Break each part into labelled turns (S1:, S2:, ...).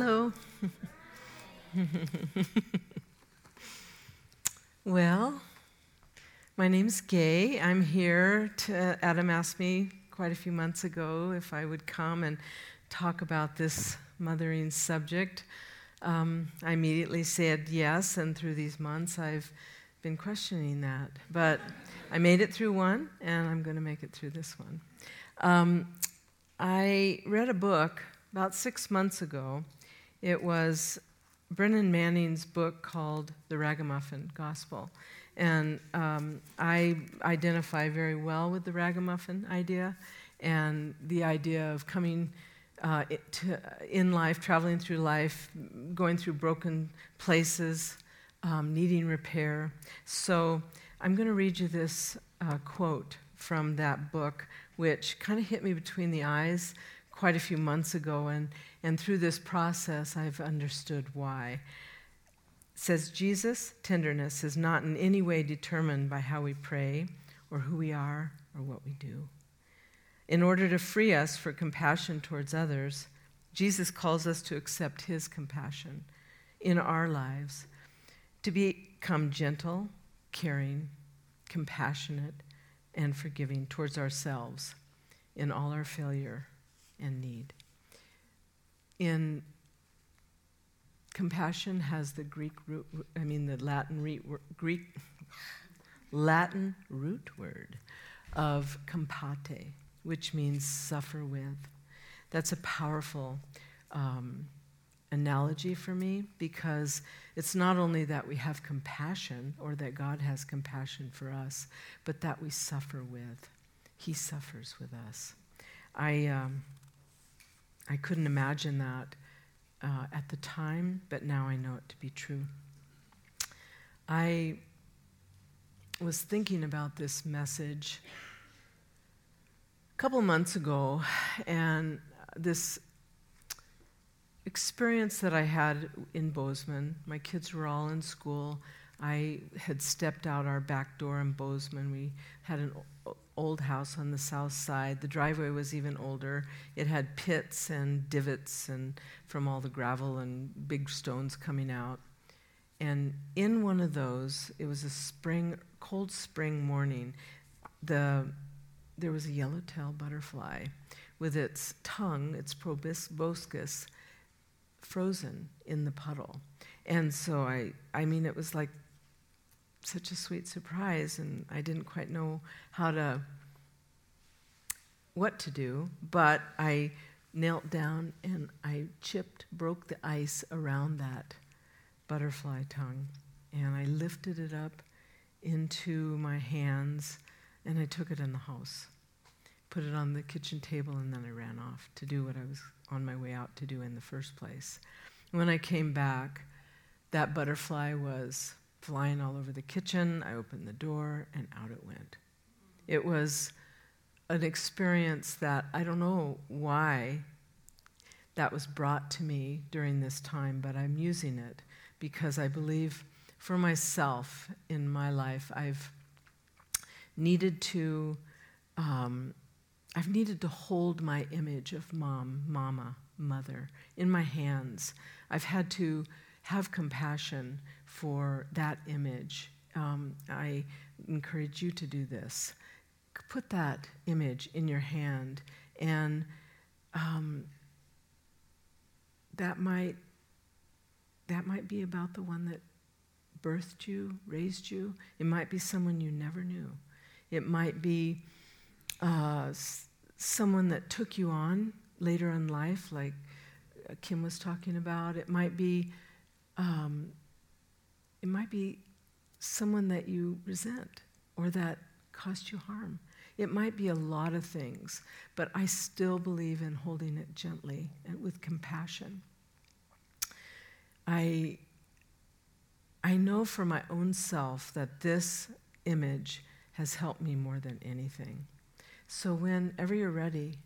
S1: Hello. well, my name's Gay. I'm here to, Adam asked me quite a few months ago if I would come and talk about this mothering subject. Um, I immediately said yes, and through these months I've been questioning that. But I made it through one, and I'm going to make it through this one. Um, I read a book about six months ago. It was Brennan Manning's book called The Ragamuffin Gospel. And um, I identify very well with the ragamuffin idea and the idea of coming uh, to, in life, traveling through life, going through broken places, um, needing repair. So I'm going to read you this uh, quote from that book, which kind of hit me between the eyes quite a few months ago, and, and through this process, I've understood why. Says, Jesus' tenderness is not in any way determined by how we pray or who we are or what we do. In order to free us for compassion towards others, Jesus calls us to accept his compassion in our lives, to become gentle, caring, compassionate, and forgiving towards ourselves in all our failure and need. In compassion has the Greek root, I mean the Latin re, Greek Latin root word of compate, which means suffer with. That's a powerful um, analogy for me because it's not only that we have compassion or that God has compassion for us, but that we suffer with. He suffers with us. I, um, I couldn't imagine that uh, at the time, but now I know it to be true. I was thinking about this message a couple months ago, and this experience that I had in Bozeman, my kids were all in school. I had stepped out our back door in Bozeman. We had an old house on the south side. The driveway was even older. It had pits and divots and from all the gravel and big stones coming out. And in one of those, it was a spring, cold spring morning. The, there was a yellowtail butterfly with its tongue, its proboscis, frozen in the puddle. And so I, I mean, it was like such a sweet surprise, and I didn't quite know how to, what to do, but I knelt down and I chipped, broke the ice around that butterfly tongue, and I lifted it up into my hands, and I took it in the house, put it on the kitchen table, and then I ran off to do what I was on my way out to do in the first place. When I came back, that butterfly was flying all over the kitchen. I opened the door and out it went. It was an experience that I don't know why that was brought to me during this time, but I'm using it because I believe for myself in my life, I've needed to, um, I've needed to hold my image of mom, mama, mother in my hands. I've had to have compassion for that image. Um, I encourage you to do this. Put that image in your hand, and um, that might that might be about the one that birthed you, raised you. It might be someone you never knew. It might be uh, someone that took you on later in life, like Kim was talking about. It might be um, it might be someone that you resent or that caused you harm. It might be a lot of things, but I still believe in holding it gently and with compassion. I, I know for my own self that this image has helped me more than anything. So whenever you're ready,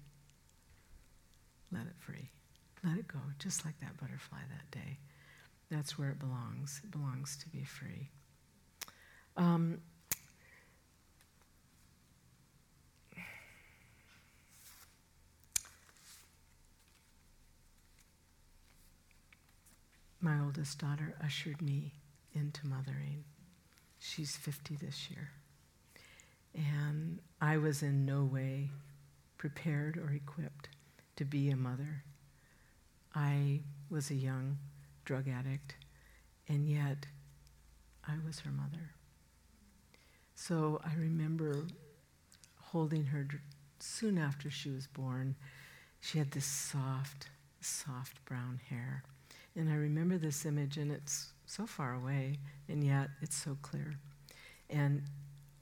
S1: let it free. Let it go, just like that butterfly that day. That's where it belongs. It belongs to be free. Um, my oldest daughter, ushered me into mothering. She's 50 this year. And I was in no way prepared or equipped to be a mother. I was a young drug addict, and yet I was her mother. So I remember holding her soon after she was born. She had this soft, soft brown hair. And I remember this image, and it's so far away, and yet it's so clear. And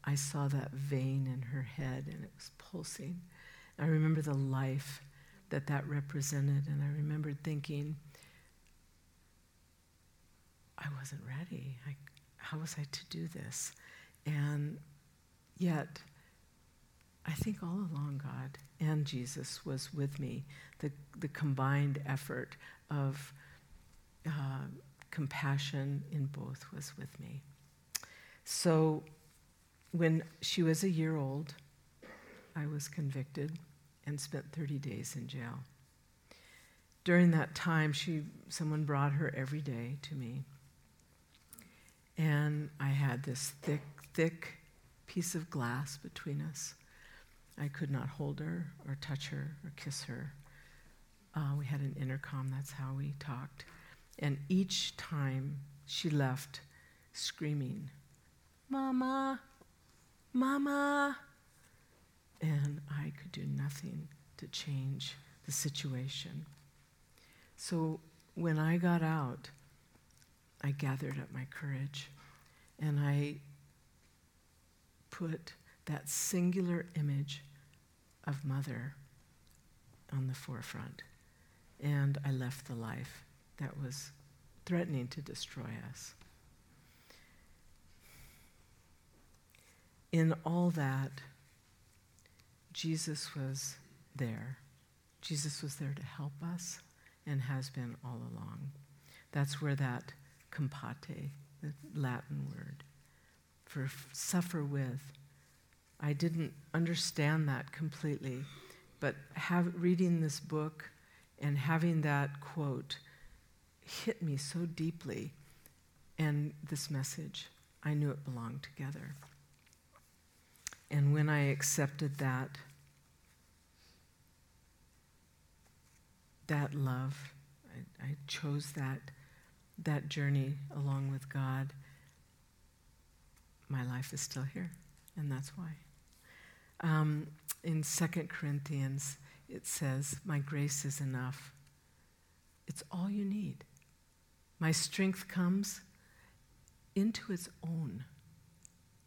S1: I saw that vein in her head, and it was pulsing. I remember the life that that represented, and I remembered thinking, I wasn't ready. I, how was I to do this? And yet, I think all along God and Jesus was with me. The, the combined effort of uh, compassion in both was with me. So when she was a year old, I was convicted and spent 30 days in jail. During that time, she, someone brought her every day to me. And I had this thick, thick piece of glass between us. I could not hold her or touch her or kiss her. Uh, we had an intercom, that's how we talked. And each time she left screaming, Mama, Mama. And I could do nothing to change the situation. So when I got out, I gathered up my courage and I put that singular image of mother on the forefront. And I left the life that was threatening to destroy us. In all that, Jesus was there. Jesus was there to help us and has been all along. That's where that compate, the Latin word for suffer with, I didn't understand that completely, but have, reading this book and having that quote hit me so deeply, and this message, I knew it belonged together. And when I accepted that, that love, I, I chose that, that journey along with God, my life is still here, and that's why. Um, in 2 Corinthians, it says, My grace is enough. It's all you need. My strength comes into its own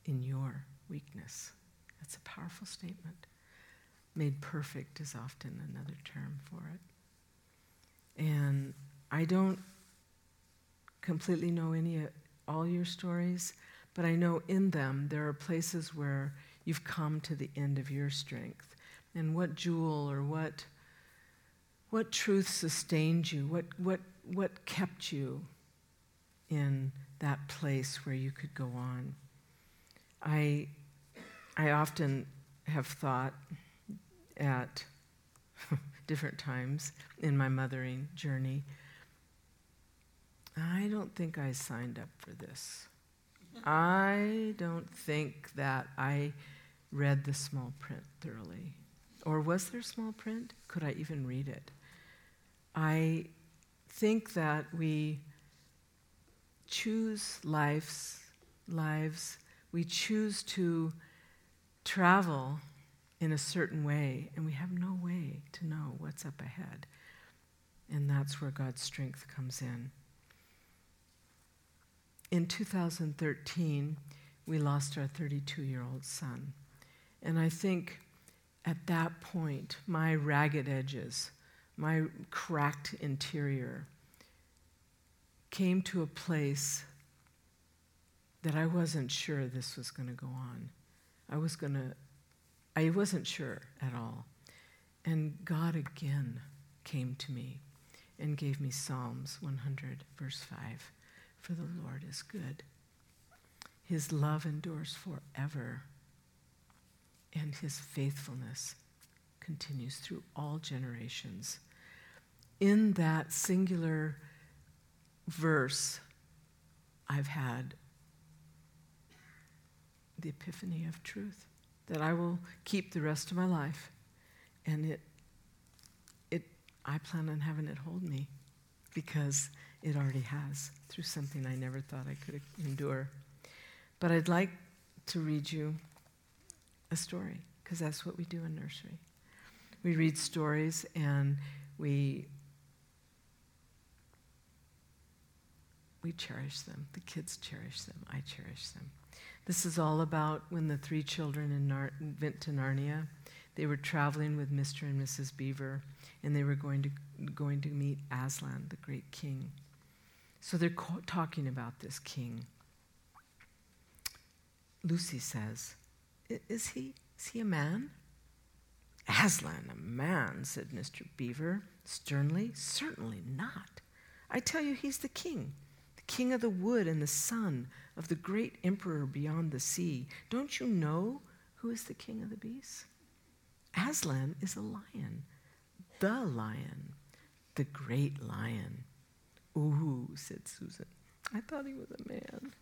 S1: in your weakness. That's a powerful statement. Made perfect is often another term for it. And I don't completely know any all your stories, but I know in them there are places where you've come to the end of your strength. And what jewel or what, what truth sustained you? What, what, what kept you in that place where you could go on? I, I often have thought at different times in my mothering journey, I don't think I signed up for this. I don't think that I read the small print thoroughly. Or was there small print? Could I even read it? I think that we choose lives, lives, we choose to travel in a certain way, and we have no way to know what's up ahead. And that's where God's strength comes in. In 2013, we lost our 32 year old son. And I think at that point, my ragged edges, my cracked interior, came to a place that I wasn't sure this was going to go on. I was going to, I wasn't sure at all. And God again came to me and gave me Psalms 100, verse 5 For the Lord is good, His love endures forever and his faithfulness continues through all generations. In that singular verse, I've had the epiphany of truth that I will keep the rest of my life. And it, it, I plan on having it hold me because it already has through something I never thought I could endure. But I'd like to read you a story because that's what we do in nursery. We read stories and we we cherish them. The kids cherish them. I cherish them. This is all about when the three children in Nar- went to Narnia. They were traveling with Mr. and Mrs. Beaver, and they were going to, going to meet Aslan, the great king. So they're co- talking about this king. Lucy says, Is he, is he a man? Aslan, a man, said Mr. Beaver sternly. Certainly not. I tell you, he's the king the king of the wood and the son of the great emperor beyond the sea. Don't you know who is the king of the beasts? Aslan is a lion, the lion, the great lion. Ooh, said Susan. I thought he was a man.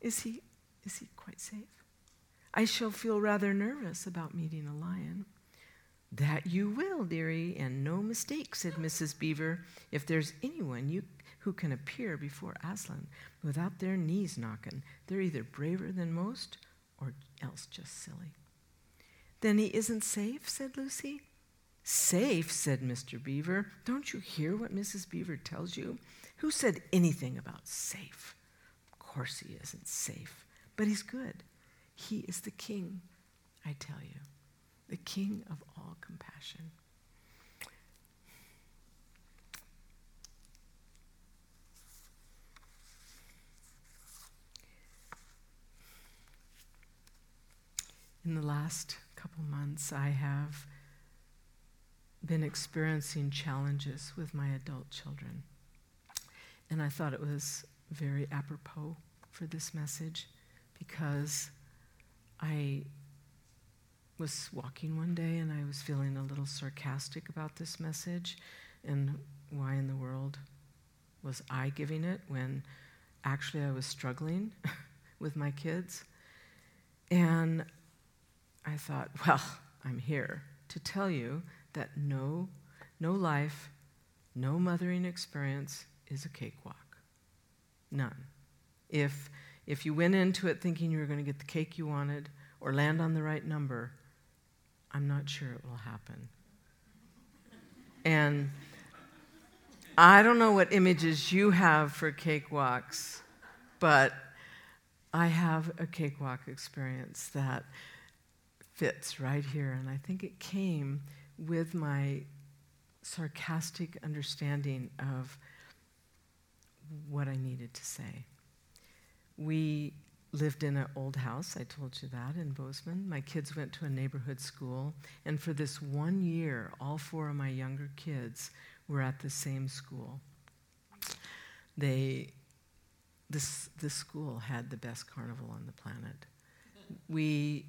S1: Is he, is he quite safe? I shall feel rather nervous about meeting a lion. That you will, dearie, and no mistake, said Mrs. Beaver. If there's anyone you who can appear before Aslan without their knees knocking. They're either braver than most or else just silly. Then he isn't safe, said Lucy. Safe, said Mr. Beaver. Don't you hear what Mrs. Beaver tells you? Who said anything about safe? Of course he isn't safe, but he's good. He is the king, I tell you, the king of all compassion. In the last couple months, I have been experiencing challenges with my adult children. And I thought it was very apropos for this message because I was walking one day and I was feeling a little sarcastic about this message and why in the world was I giving it when actually I was struggling with my kids. And I thought, well, I'm here to tell you that no, no life, no mothering experience is a cakewalk. None. If, if you went into it thinking you were going to get the cake you wanted or land on the right number, I'm not sure it will happen. And I don't know what images you have for cakewalks, but I have a cakewalk experience that fits right here. And I think it came with my sarcastic understanding of what I needed to say. We lived in an old house, I told you that, in Bozeman. My kids went to a neighborhood school, and for this one year, all four of my younger kids were at the same school. They, this, this school had the best carnival on the planet. We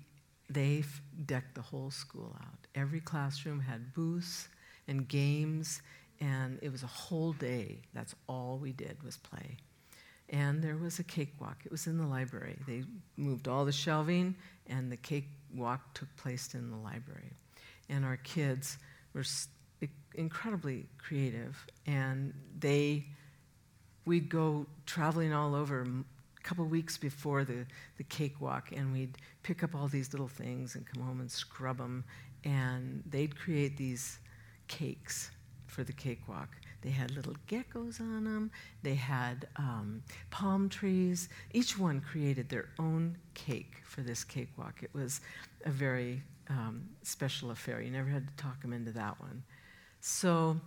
S1: they decked the whole school out. Every classroom had booths and games, and it was a whole day. That's all we did was play. And there was a cakewalk. It was in the library. They moved all the shelving, and the cakewalk took place in the library. And our kids were incredibly creative, and they, we'd go traveling all over couple weeks before the, the cakewalk, and we'd pick up all these little things and come home and scrub them. And they'd create these cakes for the cakewalk. They had little geckos on them, they had um, palm trees. Each one created their own cake for this cakewalk. It was a very um, special affair. You never had to talk them into that one. So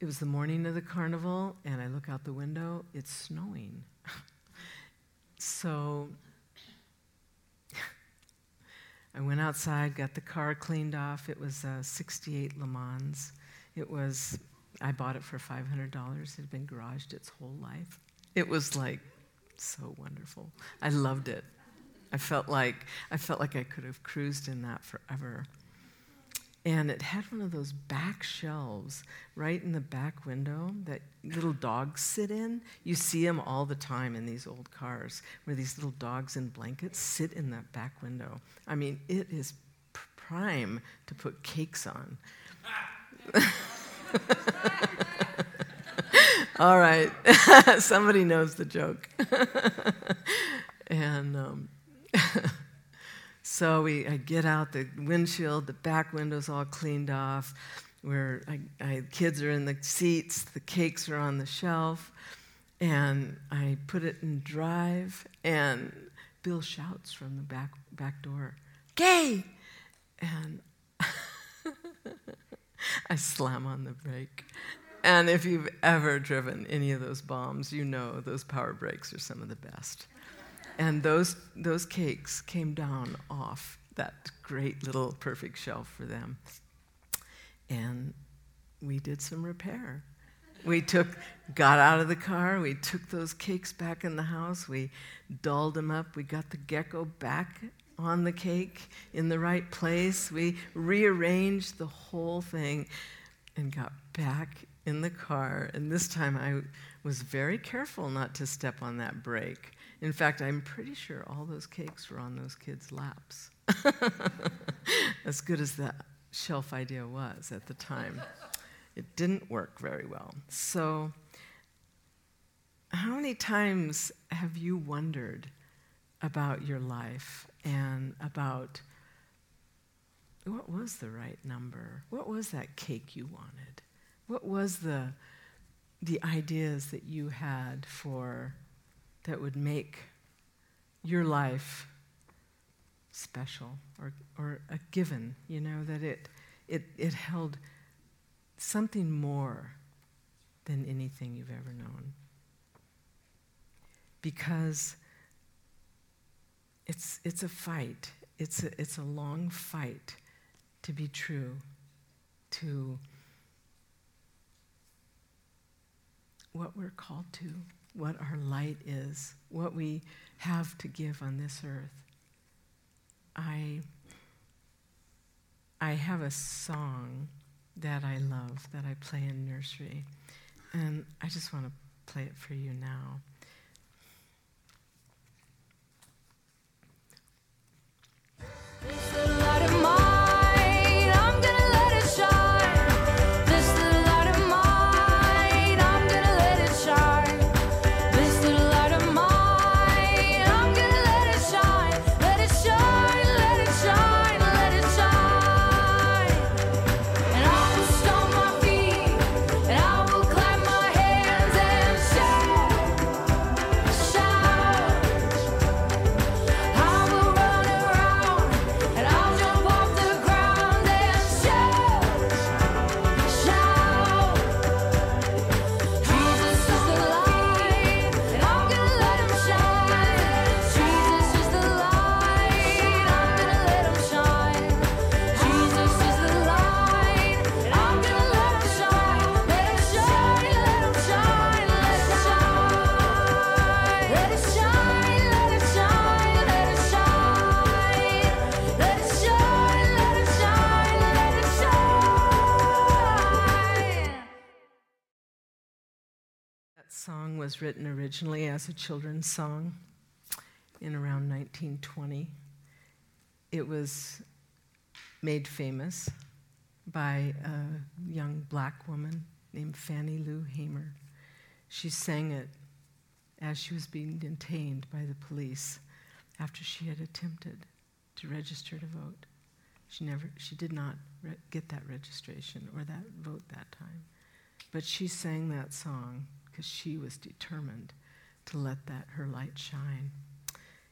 S1: it was the morning of the carnival, and I look out the window, it's snowing. So I went outside, got the car cleaned off. It was a 68 Le Mans. It was, I bought it for $500. It had been garaged its whole life. It was like so wonderful. I loved it. I felt like I felt like I could have cruised in that forever. And it had one of those back shelves right in the back window that little dogs sit in. You see them all the time in these old cars where these little dogs in blankets sit in that back window. I mean, it is prime to put cakes on. all right, somebody knows the joke. and um, so we, I get out the windshield, the back window's all cleaned off. Where I, I, kids are in the seats, the cakes are on the shelf, and I put it in drive, and Bill shouts from the back back door, "Gay!" and I slam on the brake. And if you've ever driven any of those bombs, you know those power brakes are some of the best. And those, those cakes came down off that great little perfect shelf for them. And we did some repair. We took, got out of the car, we took those cakes back in the house, we dolled them up, we got the gecko back on the cake in the right place, we rearranged the whole thing and got back in the car. And this time I was very careful not to step on that brake. In fact, I'm pretty sure all those cakes were on those kids' laps. as good as that shelf idea was at the time, it didn't work very well. So, how many times have you wondered about your life and about what was the right number? What was that cake you wanted? What was the, the ideas that you had for that would make your life special or, or a given, you know, that it, it, it held something more than anything you've ever known. Because it's, it's a fight, it's a, it's a long fight to be true, to what we're called to what our light is, what we have to give on this earth. I, I have a song that I love that I play in nursery, and I just want to play it for you now. Written originally as a children's song in around 1920. It was made famous by a young black woman named Fannie Lou Hamer. She sang it as she was being detained by the police after she had attempted to register to vote. She never, she did not re- get that registration or that vote that time. But she sang that song because she was determined to let that her light shine.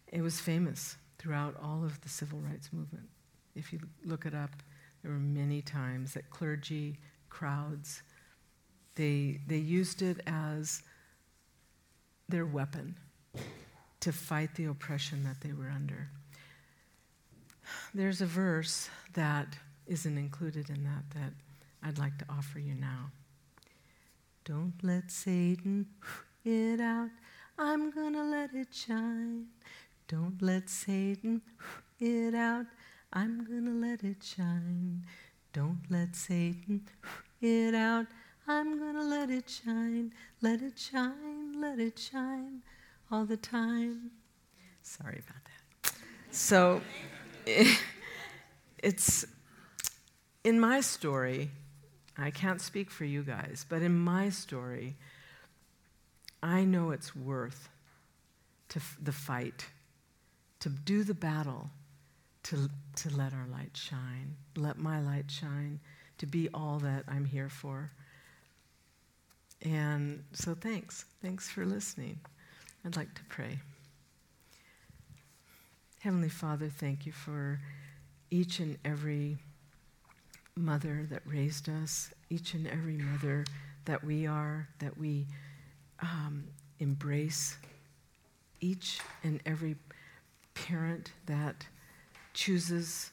S1: It was famous throughout all of the civil rights movement. If you look it up, there were many times that clergy, crowds, they, they used it as their weapon to fight the oppression that they were under. There's a verse that isn't included in that that I'd like to offer you now. Don't let Satan it out. I'm gonna let it shine. Don't let Satan it out. I'm gonna let it shine. Don't let Satan it out. I'm gonna let it shine, let it shine, let it shine all the time. Sorry about that. So it's in my story, I can't speak for you guys, but in my story, I know it's worth to f- the fight, to do the battle, to, to let our light shine, let my light shine, to be all that I'm here for. And so thanks. Thanks for listening. I'd like to pray. Heavenly Father, thank you for each and every mother that raised us, each and every mother that we are, that we um, embrace, each and every parent that chooses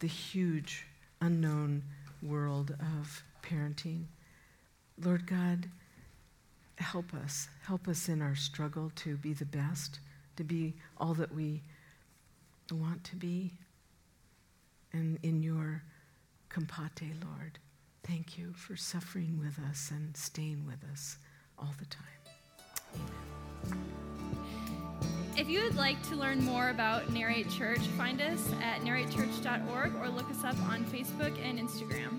S1: the huge unknown world of parenting. Lord God, help us. Help us in our struggle to be the best, to be all that we want to be. And in your compate, Lord, thank you for suffering with us and staying with us all the time. Amen.
S2: If you would like to learn more about Narrate Church, find us at narratechurch.org or look us up on Facebook and Instagram.